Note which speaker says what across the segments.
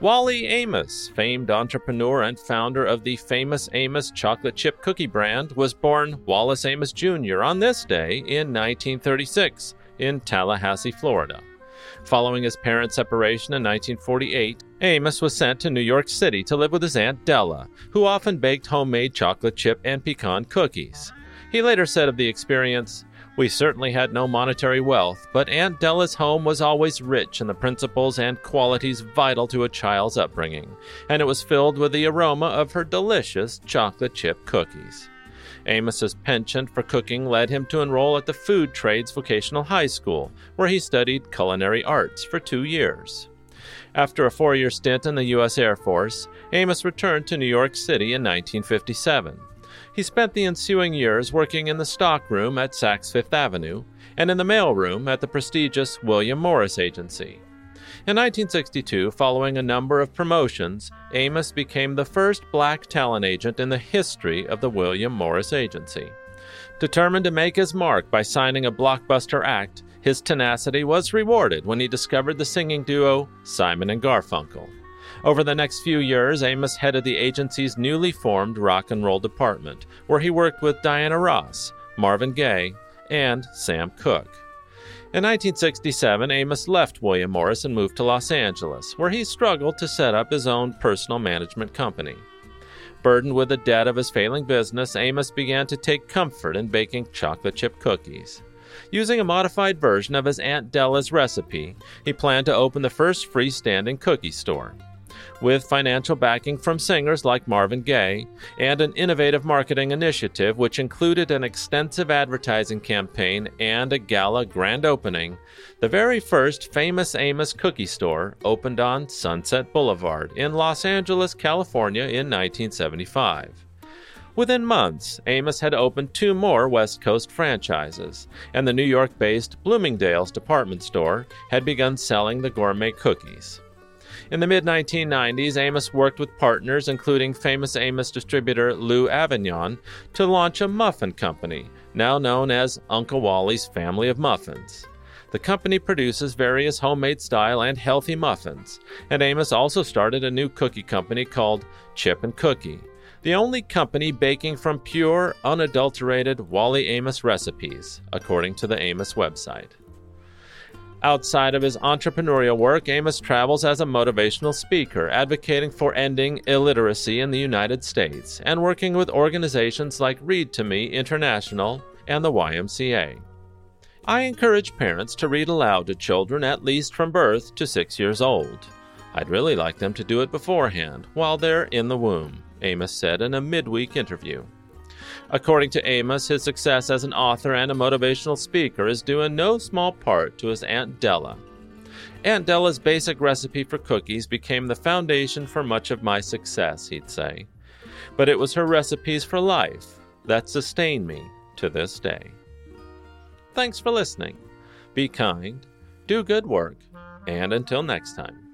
Speaker 1: Wally Amos, famed entrepreneur and founder of the famous Amos chocolate chip cookie brand, was born Wallace Amos Jr. on this day in 1936 in Tallahassee, Florida. Following his parents' separation in 1948, Amos was sent to New York City to live with his Aunt Della, who often baked homemade chocolate chip and pecan cookies. He later said of the experience, we certainly had no monetary wealth, but Aunt Della's home was always rich in the principles and qualities vital to a child's upbringing, and it was filled with the aroma of her delicious chocolate chip cookies. Amos's penchant for cooking led him to enroll at the Food Trades Vocational High School, where he studied culinary arts for two years. After a four year stint in the U.S. Air Force, Amos returned to New York City in 1957. He spent the ensuing years working in the stockroom at Saks Fifth Avenue and in the mailroom at the prestigious William Morris Agency. In 1962, following a number of promotions, Amos became the first black talent agent in the history of the William Morris Agency. Determined to make his mark by signing a blockbuster act, his tenacity was rewarded when he discovered the singing duo Simon and Garfunkel. Over the next few years, Amos headed the agency's newly formed rock and roll department, where he worked with Diana Ross, Marvin Gaye, and Sam Cooke. In 1967, Amos left William Morris and moved to Los Angeles, where he struggled to set up his own personal management company. Burdened with the debt of his failing business, Amos began to take comfort in baking chocolate chip cookies. Using a modified version of his Aunt Della's recipe, he planned to open the first freestanding cookie store with financial backing from singers like Marvin Gaye and an innovative marketing initiative which included an extensive advertising campaign and a gala grand opening. The very first famous Amos cookie store opened on Sunset Boulevard in Los Angeles, California in 1975. Within months, Amos had opened two more West Coast franchises, and the New York based Bloomingdale's department store had begun selling the gourmet cookies. In the mid 1990s, Amos worked with partners, including famous Amos distributor Lou Avignone, to launch a muffin company, now known as Uncle Wally's Family of Muffins. The company produces various homemade style and healthy muffins, and Amos also started a new cookie company called Chip and Cookie, the only company baking from pure, unadulterated Wally Amos recipes, according to the Amos website. Outside of his entrepreneurial work, Amos travels as a motivational speaker, advocating for ending illiteracy in the United States and working with organizations like Read to Me International and the YMCA. I encourage parents to read aloud to children at least from birth to six years old. I'd really like them to do it beforehand, while they're in the womb, Amos said in a midweek interview. According to Amos, his success as an author and a motivational speaker is due in no small part to his Aunt Della. Aunt Della's basic recipe for cookies became the foundation for much of my success, he'd say. But it was her recipes for life that sustain me to this day. Thanks for listening. Be kind, do good work, and until next time.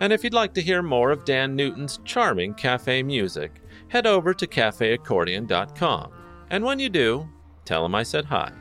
Speaker 1: And if you'd like to hear more of Dan Newton's charming cafe music, head over to cafeaccordion.com. And when you do, tell him I said hi.